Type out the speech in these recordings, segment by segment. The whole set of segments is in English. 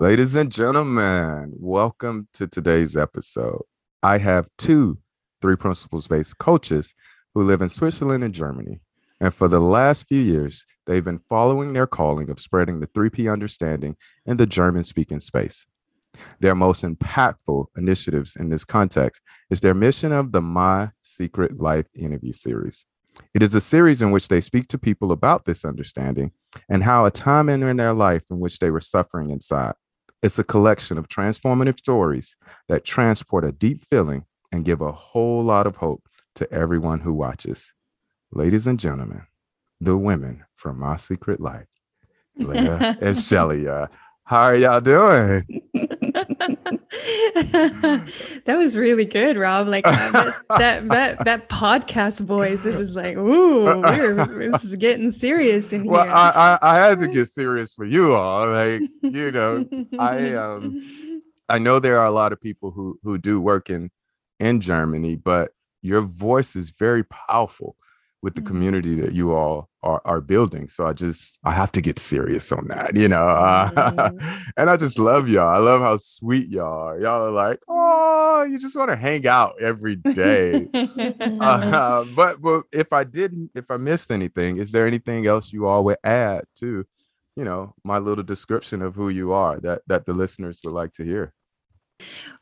Ladies and gentlemen, welcome to today's episode. I have two three principles based coaches who live in Switzerland and Germany. And for the last few years, they've been following their calling of spreading the 3P understanding in the German speaking space. Their most impactful initiatives in this context is their mission of the My Secret Life interview series. It is a series in which they speak to people about this understanding and how a time in their life in which they were suffering inside. It's a collection of transformative stories that transport a deep feeling and give a whole lot of hope to everyone who watches. Ladies and gentlemen, the women from My Secret Life, Lea and Shelly. Uh, how are y'all doing? that was really good, Rob. Like uh, that, that that podcast voice is just like, ooh, we're, this is getting serious in well, here. I, I I had to get serious for you all. Like you know, I um I know there are a lot of people who who do work in in Germany, but your voice is very powerful with the mm-hmm. community that you all are, are building. So I just I have to get serious on that, you know. mm and I just love y'all. I love how sweet y'all are. Y'all are like, oh, you just want to hang out every day. uh, but but if I didn't, if I missed anything, is there anything else you all would add to, you know, my little description of who you are that that the listeners would like to hear?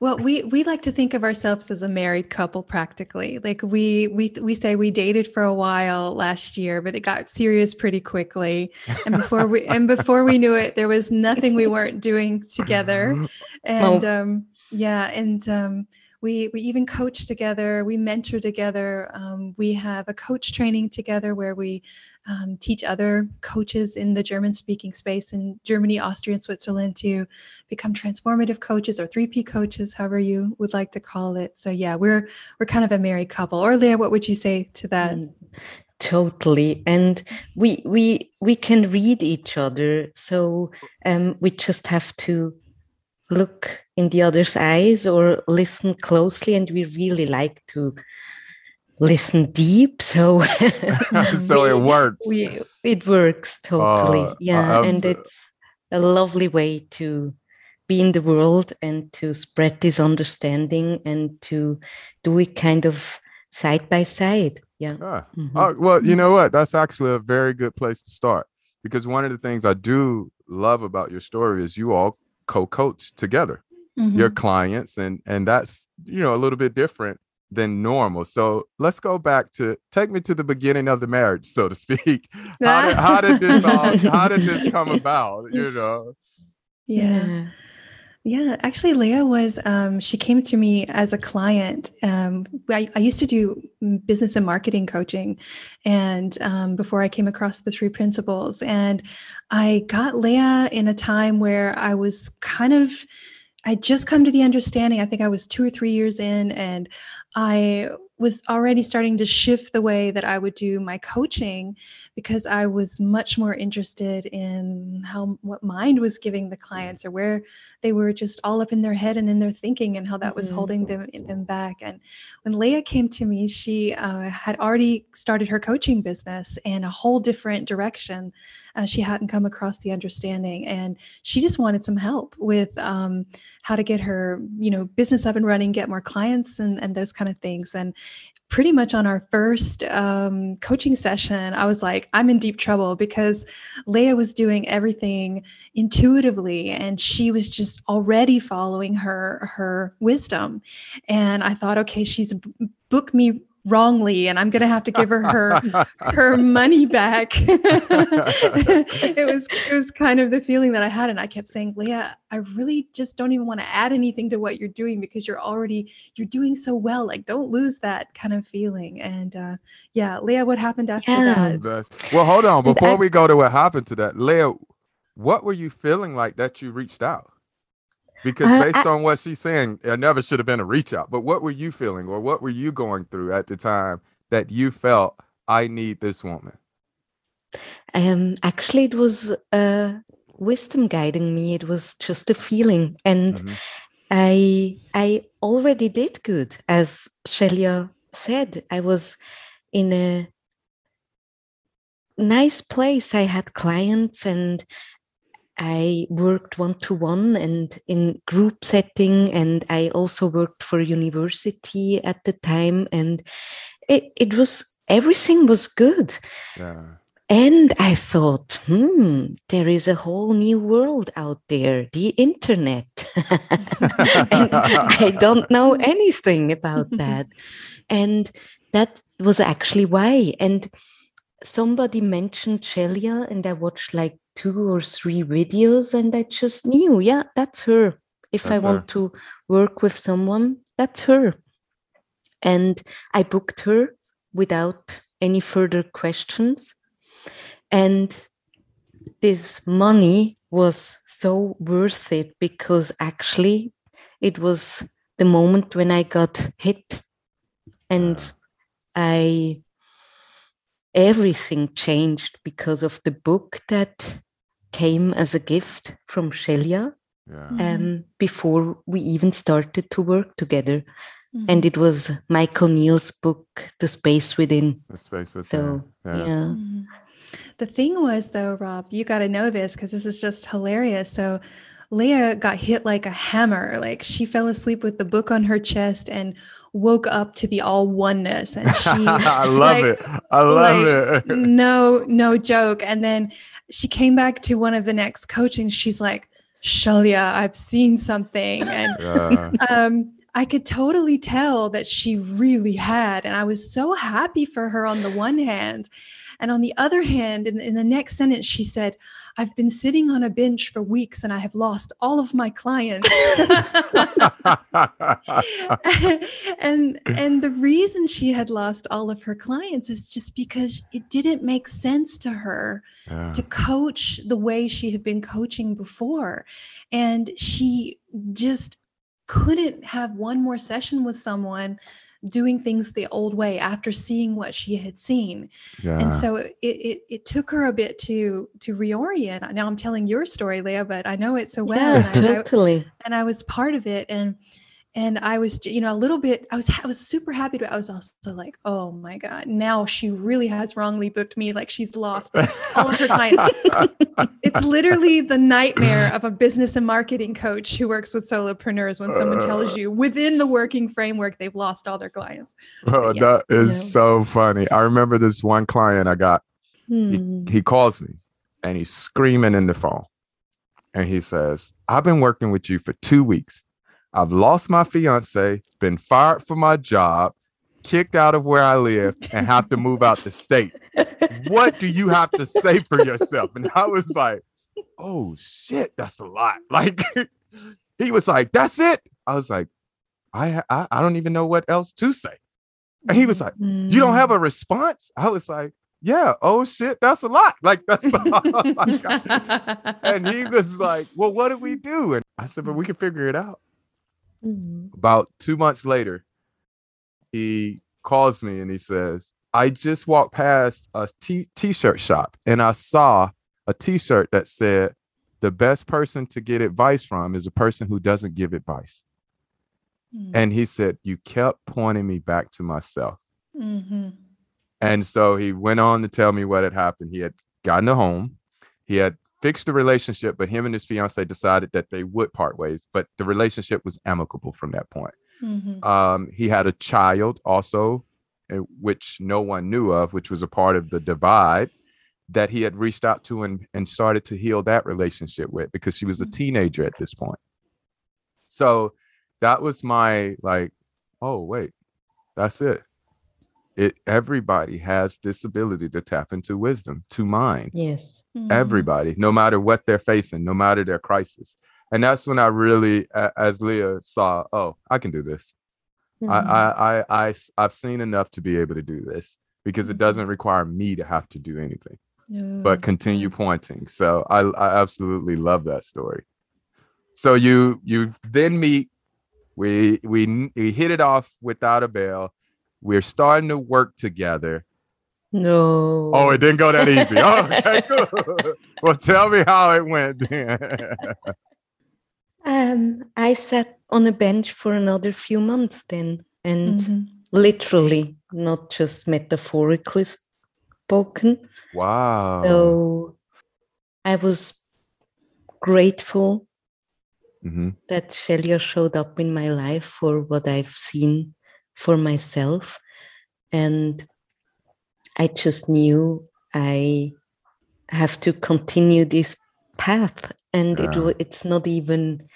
Well, we we like to think of ourselves as a married couple practically. Like we we we say we dated for a while last year, but it got serious pretty quickly. And before we and before we knew it, there was nothing we weren't doing together. And um yeah, and um we we even coach together we mentor together um, we have a coach training together where we um, teach other coaches in the german speaking space in germany austria and switzerland to become transformative coaches or 3p coaches however you would like to call it. So yeah we're we're kind of a married couple. Or lea what would you say to that? Mm, totally. And we we we can read each other. So um, we just have to look in the other's eyes or listen closely and we really like to listen deep so so it works. we, it works totally. Uh, yeah and it's a lovely way to be in the world and to spread this understanding and to do it kind of side by side. Yeah. Ah. mm-hmm. oh, well you know what? That's actually a very good place to start because one of the things i do love about your story is you all co-coach together mm-hmm. your clients and and that's you know a little bit different than normal. So let's go back to take me to the beginning of the marriage so to speak. How, did, how did this all, how did this come about you know? Yeah yeah, actually, Lea was, um, she came to me as a client. Um, I, I, used to do business and marketing coaching. And um, before I came across the three principles, and I got Lea in a time where I was kind of, I just come to the understanding. I think I was two or three years in, and I was already starting to shift the way that I would do my coaching because I was much more interested in how what mind was giving the clients or where they were just all up in their head and in their thinking and how that was mm-hmm. holding them them back. And when Lea came to me, she uh, had already started her coaching business in a whole different direction. Uh, she hadn't come across the understanding, and she just wanted some help with um, how to get her you know business up and running, get more clients, and and those kind of things. And pretty much on our first um, coaching session, I was like, I'm in deep trouble because Lea was doing everything intuitively and she was just already following her her wisdom. And I thought, okay, she's booked me wrongly and i'm going to have to give her her her money back it was it was kind of the feeling that i had and i kept saying lea i really just don't even want to add anything to what you're doing because you're already you're doing so well like don't lose that kind of feeling and uh yeah lea what happened after yeah. that well hold on before we go to what happened to that lea what were you feeling like that you reached out? Because uh, based I, on what she's saying, it never should have been a reach out. But what were you feeling, or what were you going through at the time that you felt I need this woman? Um, actually, it was uh, wisdom guiding me. It was just a feeling, and mm-hmm. I I already did good, as Shailia said. I was in a nice place. I had clients and I worked one to one and in group setting, and I also worked for university at the time, and it, it was everything was good. Yeah. And I thought, hmm, there is a whole new world out there, the internet. and I don't know anything about that. And that was actually why. And somebody mentioned Shailia, and I watched like two or three videos, and I just knew, yeah, that's her. If that's I want to work with someone, that's her. And I booked her without any further questions. And this money was so worth it because actually it was the moment when I got hit and I everything changed because of the book that came as a gift from Shailia yeah. um, mm-hmm. before we even started to work together. Mm-hmm. And it was Michael Neill's book, The Space Within. The Space Within. So, yeah. yeah. Mm-hmm. The thing was, though, Rob, you got to know this because this is just hilarious. So, Lea got hit like a hammer. Like she fell asleep with the book on her chest and woke up to the all oneness. And she, I love like, it. I love like, it. no, no joke. And then she came back to one of the next coaching. She's like, Shailia, I've seen something. And yeah. um, I could totally tell that she really had. And I was so happy for her on the one hand. And on the other hand, in, in the next sentence, she said, I've been sitting on a bench for weeks and I have lost all of my clients. and and the reason she had lost all of her clients is just because it didn't make sense to her yeah. to coach the way she had been coaching before. And she just couldn't have one more session with someone doing things the old way after seeing what she had seen. Yeah. and so it, it, it took her a bit to to reorient. Now i'm telling your story lea but i know it so well yeah, and totally. I, and i was part of it and and I was, you know, a little bit. I was, I was super happy, but I was also like, oh my god, now she really has wrongly booked me. Like she's lost all of her clients. it's literally the nightmare of a business and marketing coach who works with solopreneurs when someone tells you within the working framework they've lost all their clients. Oh, yeah, that is you know. so funny. I remember this one client I got. Hmm. He, he calls me and he's screaming in the phone, and he says, "I've been working with you for two weeks." I've lost my fiance, been fired from my job, kicked out of where I live, and have to move out the state. What do you have to say for yourself? And I was like, oh shit, that's a lot. Like he was like, that's it. I was like, I, I, I don't even know what else to say. And he was like, you don't have a mm-hmm. response? I was like, yeah, oh shit, that's a lot. Like that's and he was like, well, what do we do? And I said, but we can figure it out. Mm-hmm. About two months later, he calls me and he says, I just walked past a t shirt shop and I saw a t-shirt that said, the best person to get advice from is a person who doesn't give advice. Mm-hmm. And he said, You kept pointing me back to myself. Mm-hmm. And so he went on to tell me what had happened. He had gotten a home, he had fixed the relationship, but him and his fiance decided that they would part ways. But the relationship was amicable from that point. Mm-hmm. Um, he had a child also, uh, which no one knew of, which was a part of the divide that he had reached out to and, and started to heal that relationship with because she was a mm-hmm. teenager at this point. So that was my like, oh, wait, that's it it everybody has this ability to tap into wisdom to mind yes mm-hmm. everybody no matter what they're facing no matter their crisis and that's when i really as lea saw oh i can do this mm-hmm. I, I i i i've seen enough to be able to do this because it doesn't require me to have to do anything but continue pointing. So I, I absolutely love that story. So you you then meet. We we we hit it off without a bell. We're starting to work together. No. Oh, it didn't go that easy. oh, okay, cool. well, tell me how it went then. um, I sat on a bench for another few months then, and mm-hmm. literally, not just metaphorically spoken. Wow. So I was grateful mm-hmm. that Shailia showed up in my life for what I've seen for myself. And I just knew I have to continue this path. And yeah. it it's not even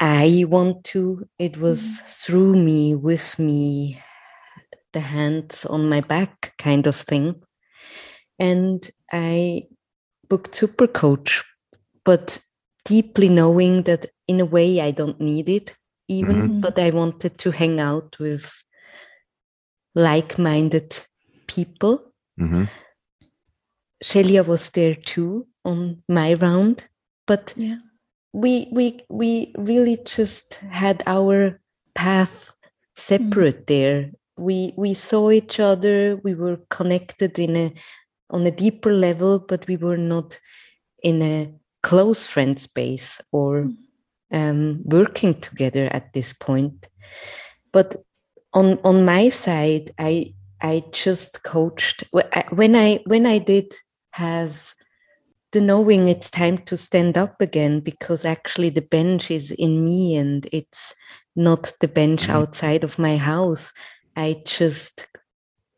I want to, it was mm-hmm. through me, with me, the hands on my back kind of thing. And I booked Super Coach, but deeply knowing that in a way I don't need it even, mm-hmm. but I wanted to hang out with like minded people. Mm-hmm. Shailia was there too on my round, but yeah. we we we really just had our path separate mm-hmm. there. We we saw each other, we were connected in a on a deeper level, but we were not in a close friend space or mm. Um, working together at this point. But on on my side, I I just coached when I when I did have the knowing it's time to stand up again because actually the bench is in me and it's not the bench mm-hmm. outside of my house. I just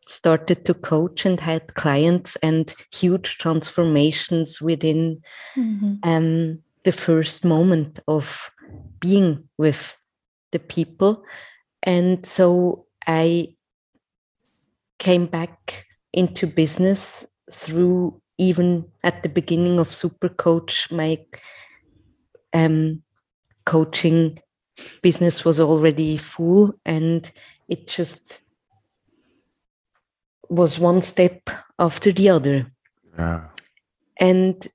started to coach and had clients and huge transformations within mm-hmm. um, the first moment of being with the people. And so I came back into business through even at the beginning of Super Coach, my um, coaching business was already full and it just was one step after the other. Yeah. And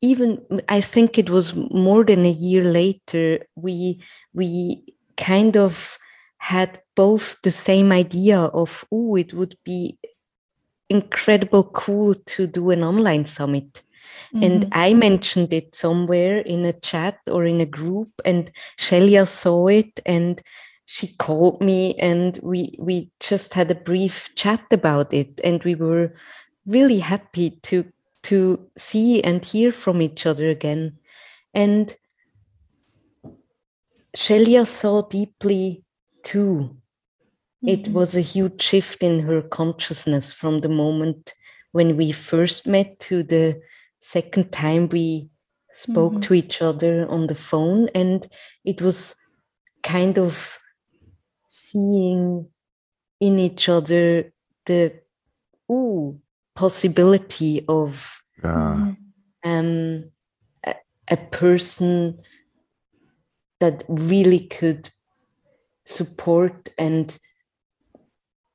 even I think it was more than a year later, we we kind of had both the same idea of oh, it would be incredible cool to do an online summit. Mm-hmm. And I mentioned it somewhere in a chat or in a group, and Shailia saw it and she called me and we we just had a brief chat about it and we were really happy to to see and hear from each other again and Shailia saw deeply too mm-hmm. it was a huge shift in her consciousness from the moment when we first met to the second time we spoke mm-hmm. to each other on the phone and it was kind of seeing in each other the ooh, possibility of yeah. um, a, a person that really could support and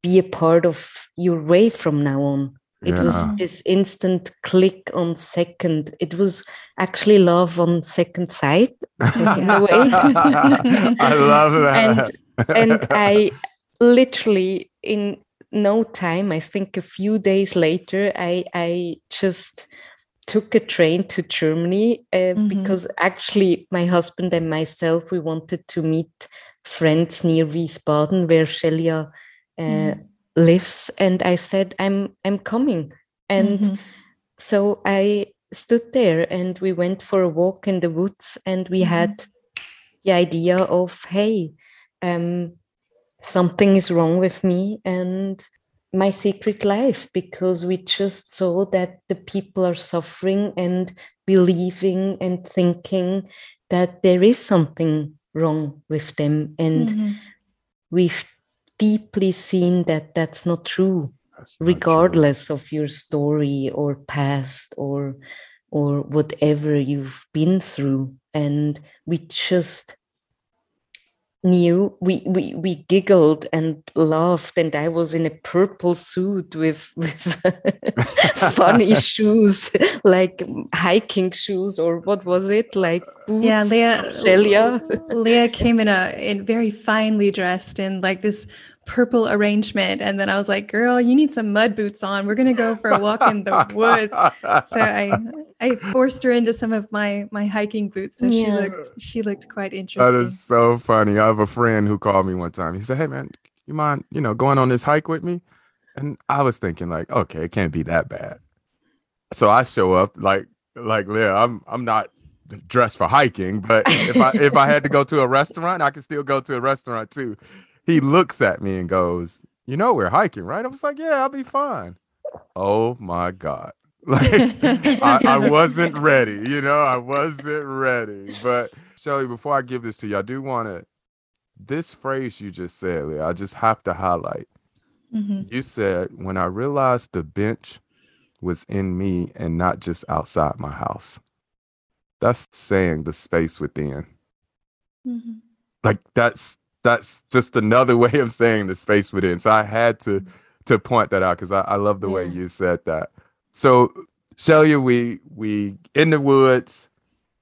be a part of your way from now on. It yeah. was this instant click on second. It was actually love on second sight. in a way. I love that. And and I literally in no time, I think a few days later, I I just took a train to Germany uh, mm-hmm. because actually my husband and myself we wanted to meet friends near Wiesbaden where Shailia uh, mm. lives, and I said I'm I'm coming, and mm-hmm. so I stood there and we went for a walk in the woods and we mm-hmm. had the idea of hey um, something is wrong with me and my secret life because we just saw that the people are suffering and believing and thinking that there is something wrong with them and mm-hmm. we've deeply seen that that's not true that's not regardless true. of your story or past or or whatever you've been through and we just new we, we we giggled and laughed and i was in a purple suit with with funny shoes like hiking shoes or what was it? Like boots, yeah lea lea lea came in a in very finely dressed in like this purple arrangement. And then I was like, girl, you need some mud boots on. We're gonna go for a walk in the woods. So I I forced her into some of my my hiking boots. So yeah. she looked she looked quite interesting. That is so funny. I have a friend who called me one time. He said, Hey man, you mind, you know, going on this hike with me? And I was thinking, like, okay, it can't be that bad. So I show up like like Lea, I'm I'm not dressed for hiking, but if I if I had to go to a restaurant, I could still go to a restaurant too he looks at me and goes, "You know we're hiking, right?" I was like, "Yeah, I'll be fine." Oh my god. Like I, I, wasn't ready, you know, I wasn't ready. But Shelly, before I give this to you, I do want to this phrase you just said, Lea, I just have to highlight. Mm-hmm. You said, when I realized the bench was in me and not just outside my house. That's saying the space within. Mm-hmm. Like that's that's just another way of saying the space within. So I had to to point that out because I, I love the yeah. way you said that. So Shelly, we we in the woods,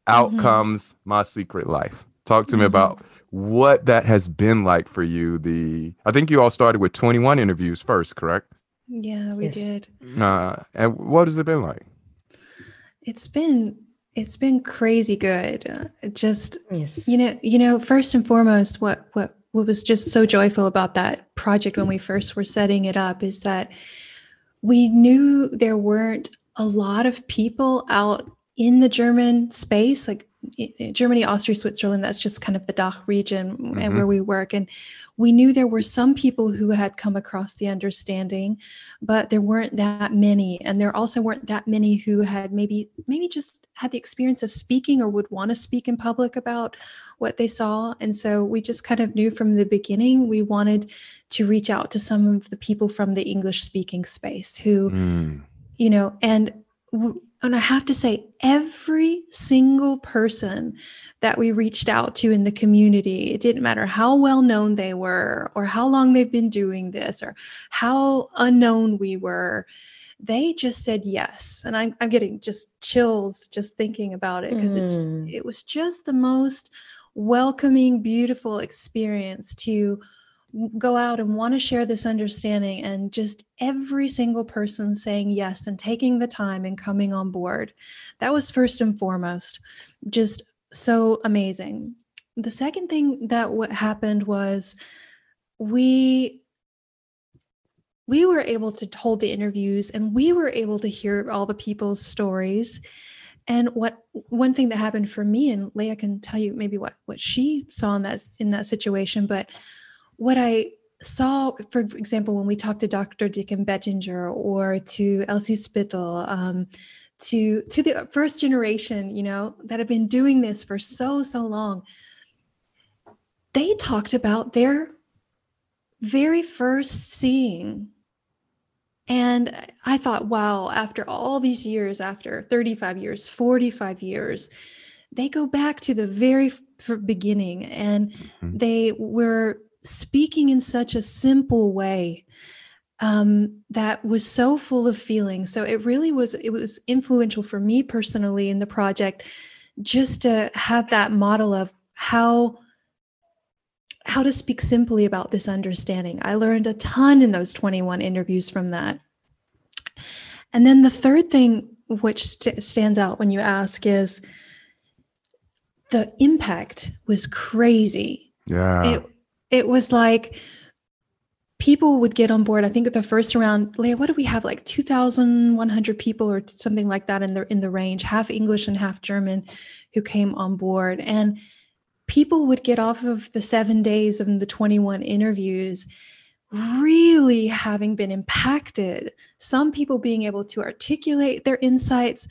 out mm-hmm. comes my secret life. Talk to mm-hmm. me about what that has been like for you. The I think you all started with 21 interviews first, correct? Yeah, we yes. did. Uh, and what has it been like? It's been it's been crazy good. Just yes. you know, you know, first and foremost, what what what was just so joyful about that project when we first were setting it up is that we knew there weren't a lot of people out in the German space, like Germany, Austria, Switzerland, that's just kind of the DACH region mm-hmm. where we work. And we knew there were some people who had come across the understanding, but there weren't that many. And there also weren't that many who had maybe, maybe just had the experience of speaking or would want to speak in public about what they saw. And so we just kind of knew from the beginning we wanted to reach out to some of the people from the English speaking space who, mm. you know, and and I have to say, every single person that we reached out to in the community, it didn't matter how well known they were, or how long they've been doing this, or how unknown we were, they just said yes. And I'm, I'm getting just chills just thinking about it because mm. it was just the most welcoming, beautiful experience to go out and want to share this understanding and just every single person saying yes and taking the time and coming on board. That was first and foremost just so amazing. The second thing that what happened was we we were able to hold the interviews and we were able to hear all the people's stories. And what one thing that happened for me and lea can tell you maybe what what she saw in that in that situation but what I saw, for example, when we talked to Dr. Dicken Bettinger or to Elsie Spittle, um, to to the first generation, you know, that have been doing this for so so long, they talked about their very first seeing. And I thought, wow, after all these years, after 35 years, 45 years, they go back to the very beginning and mm-hmm. they were speaking in such a simple way um, that was so full of feeling. So it really was it was influential for me personally in the project, just to have that model of how how to speak simply about this understanding. I learned a ton in those 21 interviews from that. And then the third thing which st- stands out when you ask is the impact was crazy. Yeah. It, it was like people would get on board. I think at the first round, Lea, what do we have? Like 2,100 people or something like that in the in the range, half English and half German, who came on board. And people would get off of the seven days of the 21 interviews really having been impacted. Some people being able to articulate their insights.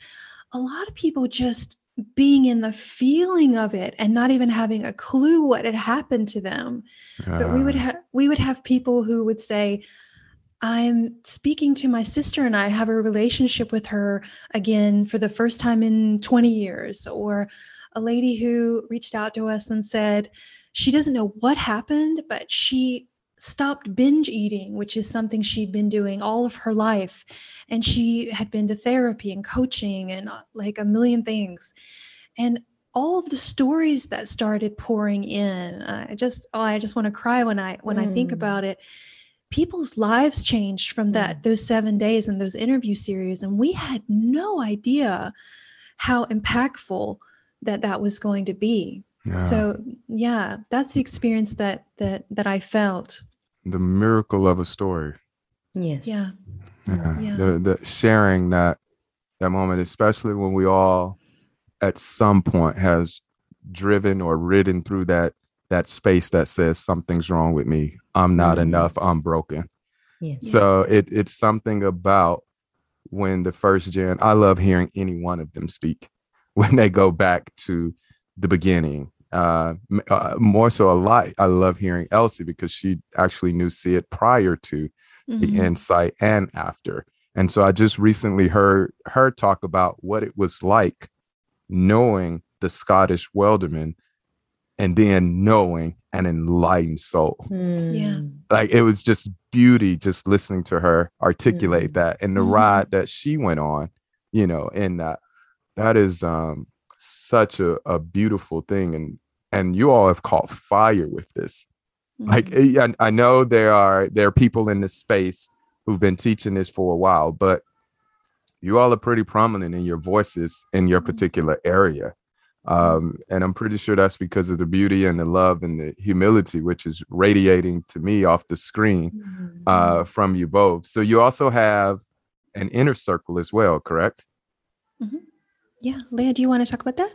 A lot of people just being in the feeling of it and not even having a clue what had happened to them. Uh, but we would have we would have people who would say i'm speaking to my sister and i have a relationship with her again for the first time in 20 years. Or a lady who reached out to us and said she doesn't know what happened, but she stopped binge eating, which is something she'd been doing all of her life. And she had been to therapy and coaching and uh, like a million things. And all of the stories that started pouring in, I just, oh, I just want to cry when I when mm. I think mm. about it. People's lives changed from that mm. those seven days and those interview series, and we had no idea how impactful that that was going to be. Yeah. So yeah, that's the experience that that that I felt the miracle of a story. Yes. Yeah. Yeah. yeah. The, the sharing that that moment, especially when we all at some point has driven or ridden through that that space that says something's wrong with me. I'm not mm-hmm. enough. I'm broken. Yes. So it it's something about when the first gen. I love hearing any one of them speak when they go back to the beginning uh, uh, more so a lot. I love hearing Elsie because she actually knew see it prior to mm-hmm. the insight and after. And so I just recently heard her talk about what it was like knowing the Scottish Welderman and then knowing an enlightened soul. Mm. Yeah. Like it was just beauty just listening to her articulate mm. that and the mm. ride that she went on, you know, and that that is um such a, a beautiful thing and and you all have caught fire with this mm-hmm. like eh, I, I know there are there are people in this space who've been teaching this for a while but you all are pretty prominent in your voices in your mm-hmm. particular area um, and i'm pretty sure that's because of the beauty and the love and the humility which is radiating to me off the screen mm-hmm. uh, from you both so you also have an inner circle as well correct mm-hmm. Yeah, Lea, do you want to talk about that?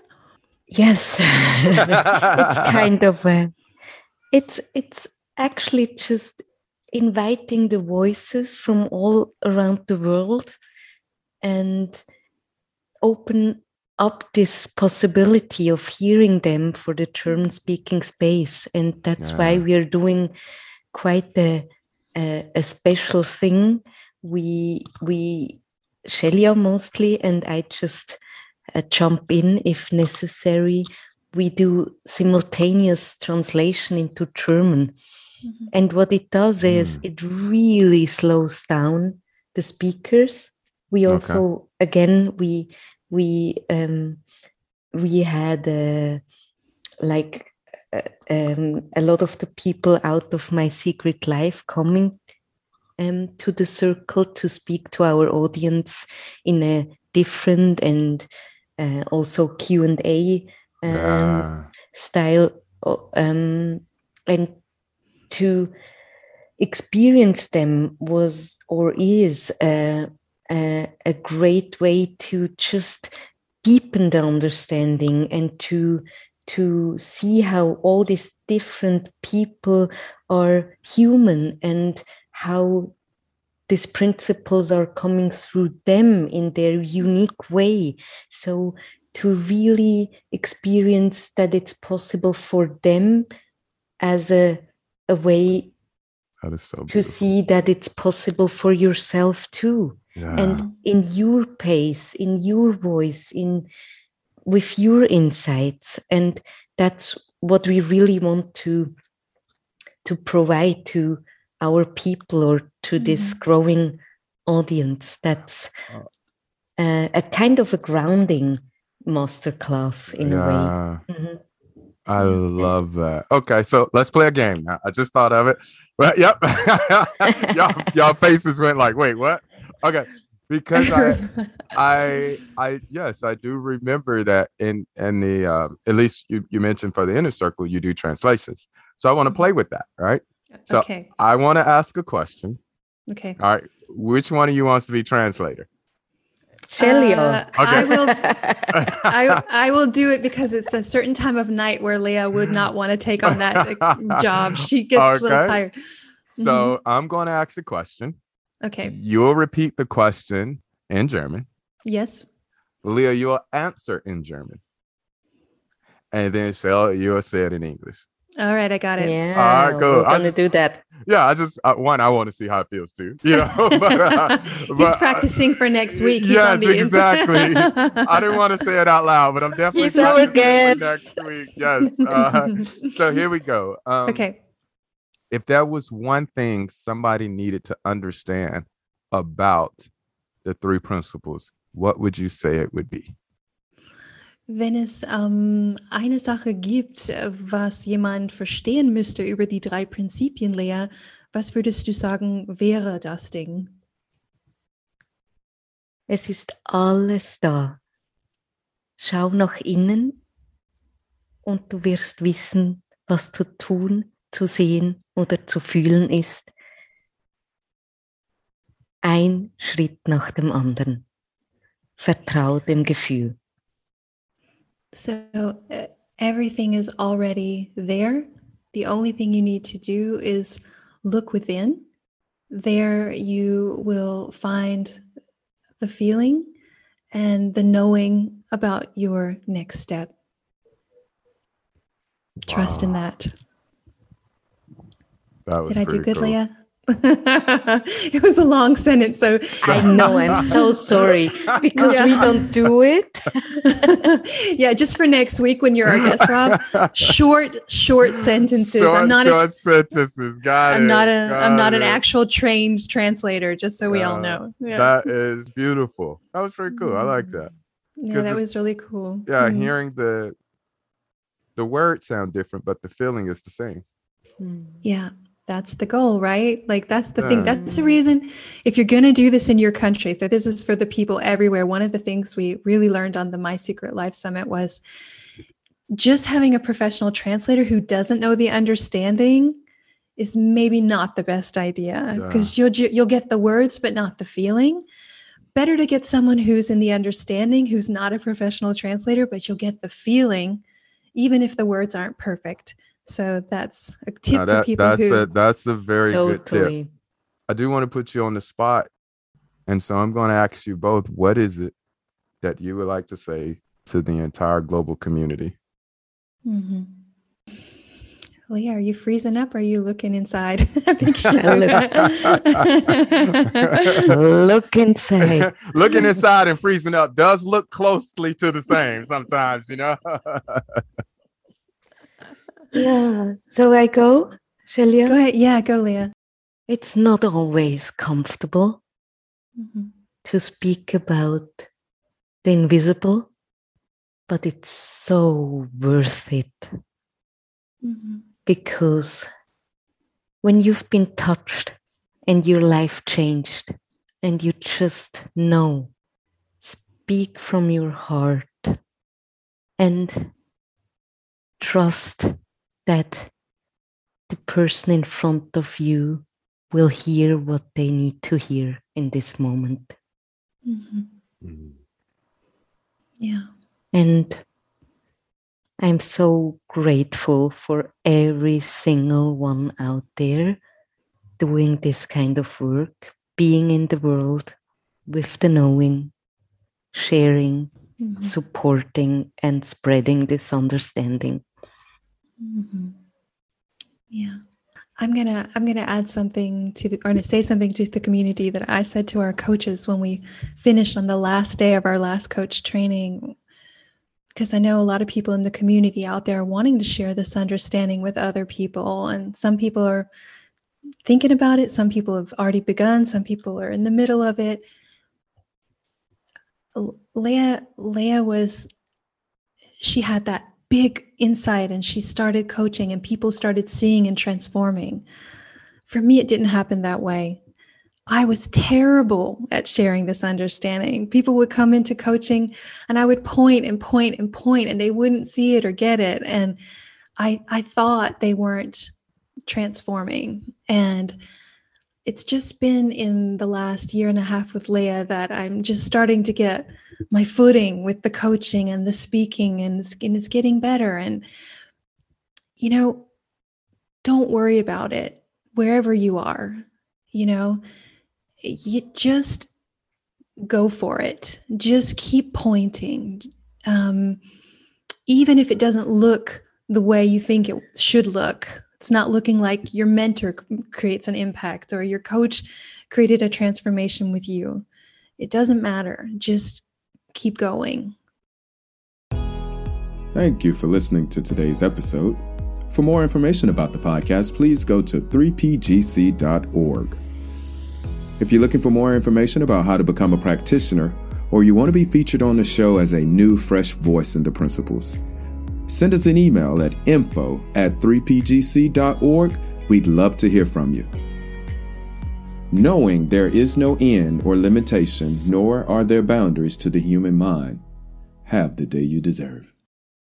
Yes, it's kind of a, it's it's actually just inviting the voices from all around the world and open up this possibility of hearing them for the German speaking space. And that's yeah. why we're doing quite a, a, a special thing. We, we, Shailia mostly, and I just uh, jump in if necessary. We do simultaneous translation into German. Mm-hmm. And what it does mm. is it really slows down the speakers. We also, okay. again, we we um, we had uh, like uh, um, a lot of the people out of my secret life coming um, to the circle to speak to our audience in a different and uh, also Q and A um, yeah. style, um, and to experience them was or is a, a, a great way to just deepen the understanding and to to see how all these different people are human and how these principles are coming through them in their unique way. So to really experience that it's possible for them as a, a way so to see that it's possible for yourself too. Yeah. And in your pace, in your voice, in with your insights. And that's what we really want to to provide to our people or to mm-hmm. this growing audience. That's oh. uh, a kind of a grounding masterclass in yeah. a way. Mm-hmm. I love that. Okay, so let's play a game now. I just thought of it. But yep, y'all, y'all faces went like, wait, what? Okay, because I, I, I, yes, I do remember that in in the um, at least you you mentioned for the inner circle, you do translations. So I want to mm-hmm. play with that, right? So okay. I want to ask a question. Okay. All right. Which one of you wants to be translator? Shelly. Uh, okay. I will I, I will do it because it's a certain time of night where Lea would not want to take on that job. She gets okay. a little tired. So mm-hmm. I'm going to ask a question. Okay. You'll repeat the question in German. Yes. Lea, you'll answer in German. And then Shell, you'll say it in English. All right, I got it. Yeah. All right, cool. I'm gonna do that. Yeah, I just uh, one, I want to see how it feels too. You know, but, uh, He's but, uh, practicing for next week. He's yes, on the inside. exactly. I didn't want to say it out loud, but I'm definitely He's our practicing for next week. Yes. Uh, so here we go. Um, okay. If there was one thing somebody needed to understand about the three principles, what would you say it would be? Wenn es ähm, eine Sache gibt, äh, was jemand verstehen müsste über die drei Prinzipien, Lea, was würdest du sagen, wäre das Ding? Es ist alles da. Schau nach innen und du wirst wissen, was zu tun, zu sehen oder zu fühlen ist. Ein Schritt nach dem anderen. Vertrau dem Gefühl. So uh, everything is already there. The only thing you need to do is look within. There you will find the feeling and the knowing about your next step. Trust in that. That Did I do good, cool. Lea? it was a long sentence, so I know, I'm so sorry because we don't do it. yeah, just for next week when you're our guest, Rob. Short, short sentences. Short, I'm not short a sentences. Got I'm it, not a I'm not got an actual trained translator, just so we all know. Yeah. That is beautiful. That was very cool. I like that. Yeah, that it- was really cool. Yeah, Mhm. hearing the the words sound different, but the feeling is the same. Yeah, that's the goal, right? Like that's the thing. That's the hmm. reason if you're going to do this in your country, so this is for the people everywhere. One of the things we really learned on the My Secret Life Summit was just having a professional translator who doesn't know the understanding is maybe not the best idea because you'll you'll get the words but not the feeling. Better to get someone who's in the understanding, who's not a professional translator, but you'll get the feeling, even if the words aren't perfect. So that's a tip Now for people that's who a that's a very good tip. I do want to put you on the spot, and so I'm going to ask you both: What is it that you would like to say to the entire global community? Mm-hmm. Lea, are you freezing up? Or are you looking inside? I think she Look inside. Looking inside and freezing up does look closely to the same sometimes, you know. Yeah. So I go, Shailia. Go ahead. Yeah, go, Lea. It's not always comfortable Mhm. to speak about the invisible, but it's so worth it Mhm. because when you've been touched and your life changed and you just know, speak from your heart and trust that the person in front of you will hear what they need to hear in this moment. Mhm. Yeah. And I'm so grateful for every single one out there doing this kind of work, being in the world with the knowing, sharing, Mhm. supporting, and spreading this understanding. Mhm. Yeah. I'm gonna I'm gonna add something to the or gonna say something to the community that I said to our coaches when we finished on the last day of our last coach training. Because I know a lot of people in the community out there are wanting to share this understanding with other people. And some people are thinking about it, some people have already begun, some people are in the middle of it. Lea Lea was she had that big insight and she started coaching and people started seeing and transforming. For me, it didn't happen that way. I was terrible at sharing this understanding. People would come into coaching and I would point and point and point and they wouldn't see it or get it. And I, I thought they weren't transforming. And it's just been in the last year and a half with Lea that I'm just starting to get my footing with the coaching and the speaking and and it's getting better and you know don't worry about it wherever you are you know you just go for it just keep pointing um, even if it doesn't look the way you think it should look. It's not looking like your mentor creates an impact or your coach created a transformation with you. It doesn't matter. Just keep going. Thank you for listening to today's episode. For more information about the podcast, please go to 3pgc.org. If you're looking for more information about how to become a practitioner, or you want to be featured on the show as a new, fresh voice in the principles, send us an email at info at 3pgc.org. We'd love to hear from you. Knowing there is no end or limitation, nor are there boundaries to the human mind, have the day you deserve.